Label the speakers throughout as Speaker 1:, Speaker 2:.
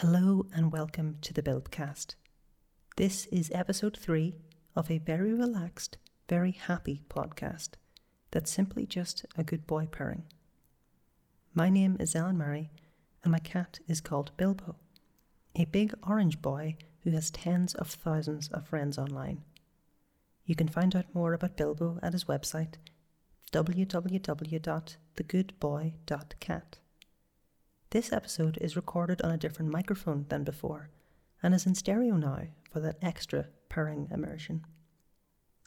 Speaker 1: Hello and welcome to the Bilbcast. This is episode three of a very relaxed, very happy podcast that's simply just a good boy purring. My name is Ellen Murray, and my cat is called Bilbo, a big orange boy who has tens of thousands of friends online. You can find out more about Bilbo at his website www.thegoodboy.cat. This episode is recorded on a different microphone than before and is in stereo now for that extra purring immersion.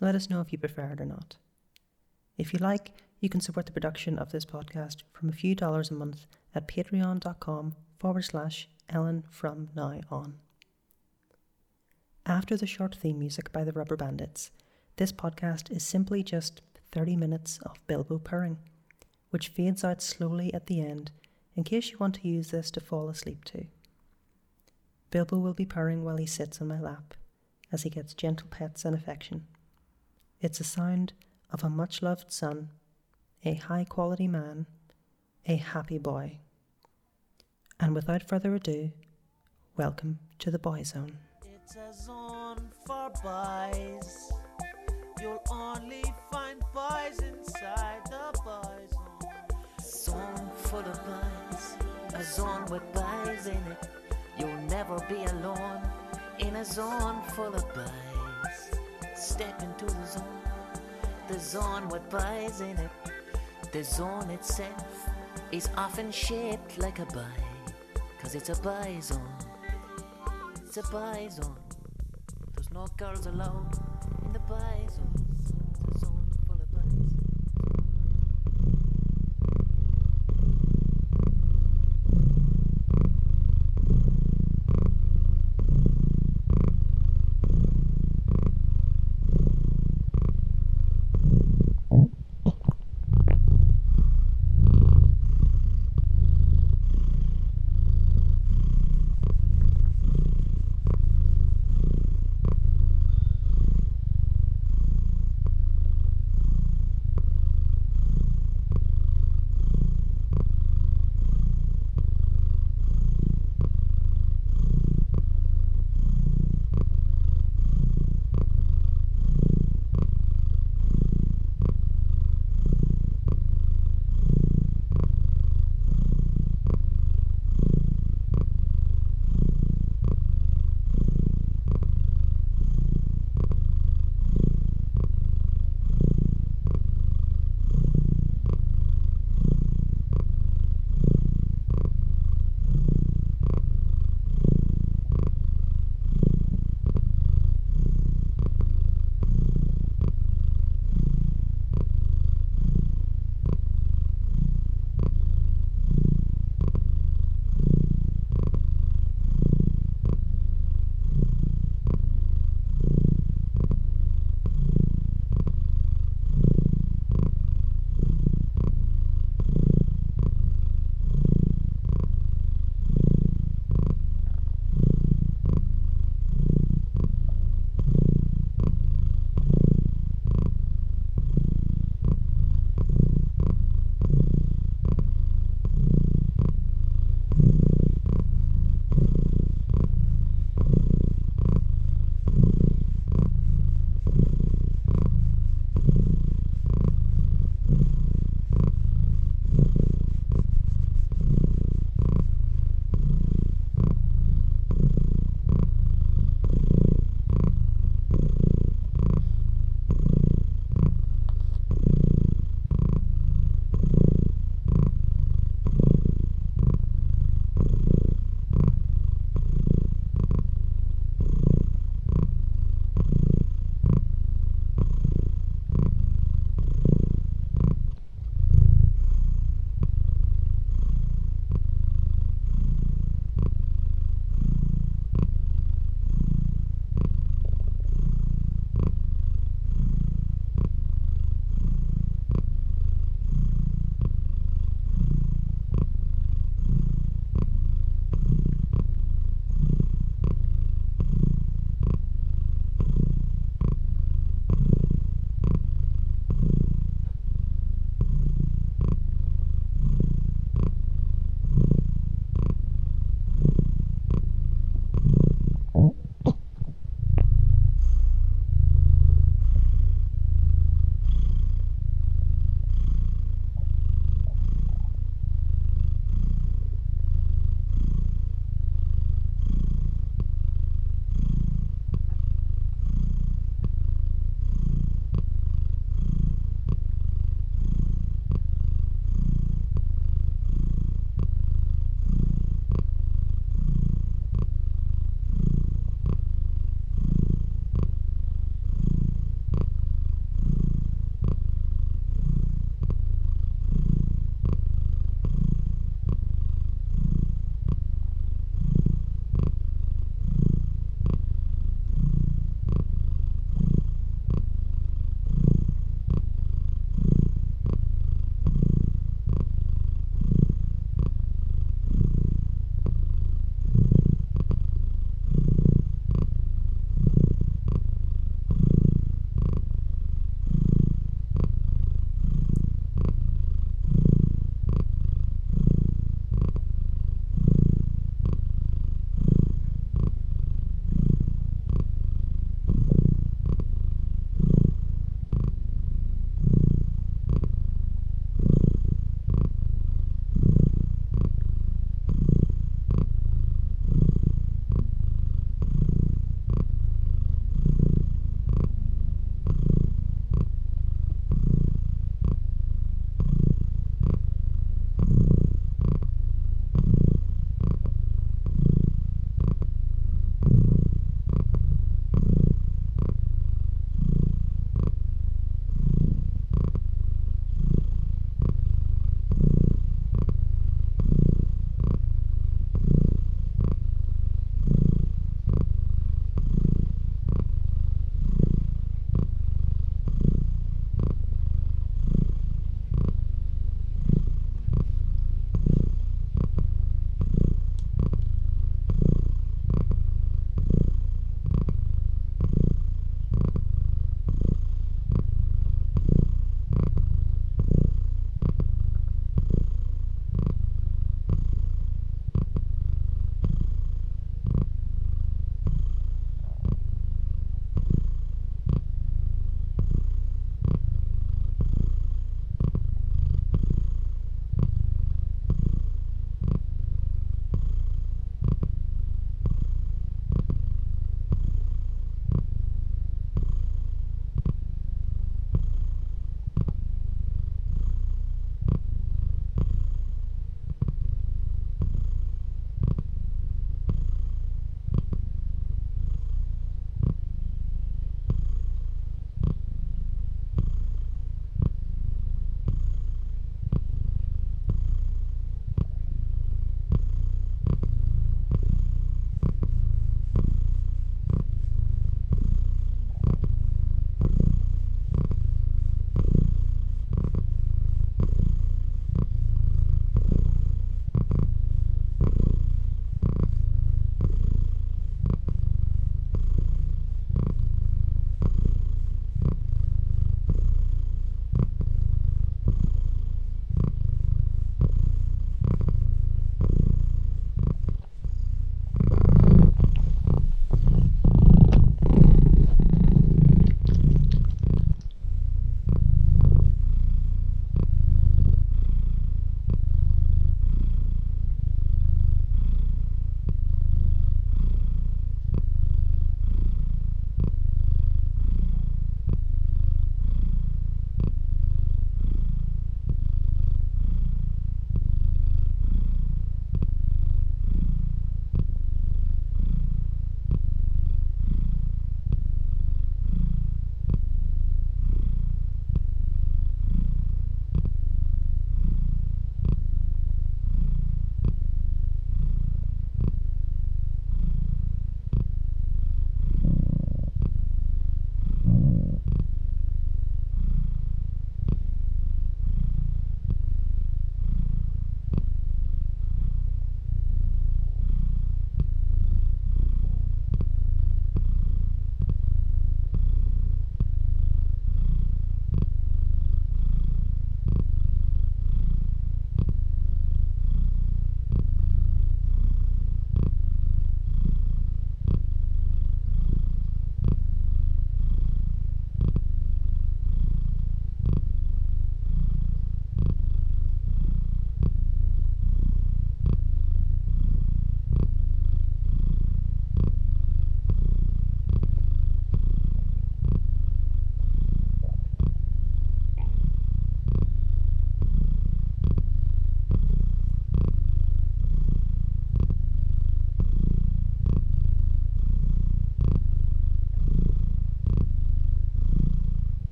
Speaker 1: Let us know if you prefer it or not. If you like, you can support the production of this podcast from a few dollars a month at patreon.com forward slash Ellen from now on. After the short theme music by the Rubberbandits, this podcast is simply just 30 minutes of Bilbo purring, which fades out slowly at the end in case you want to use this to fall asleep to. Bilbo will be purring while he sits on my lap as he gets gentle pets and affection. It's a sound of a much loved son, a high quality man, a happy boy. And without further ado, welcome to the Boy Zone.
Speaker 2: It's a zone for boys. You'll only find boys inside the boy zone.
Speaker 3: Zone full of boys, zone with boys in it. You'll never be alone in a zone full of boys. Step into the zone, the zone with boys in it. The zone itself is often shaped like a boy, cause it's a boy zone. It's a boy zone. There's no girls allowed.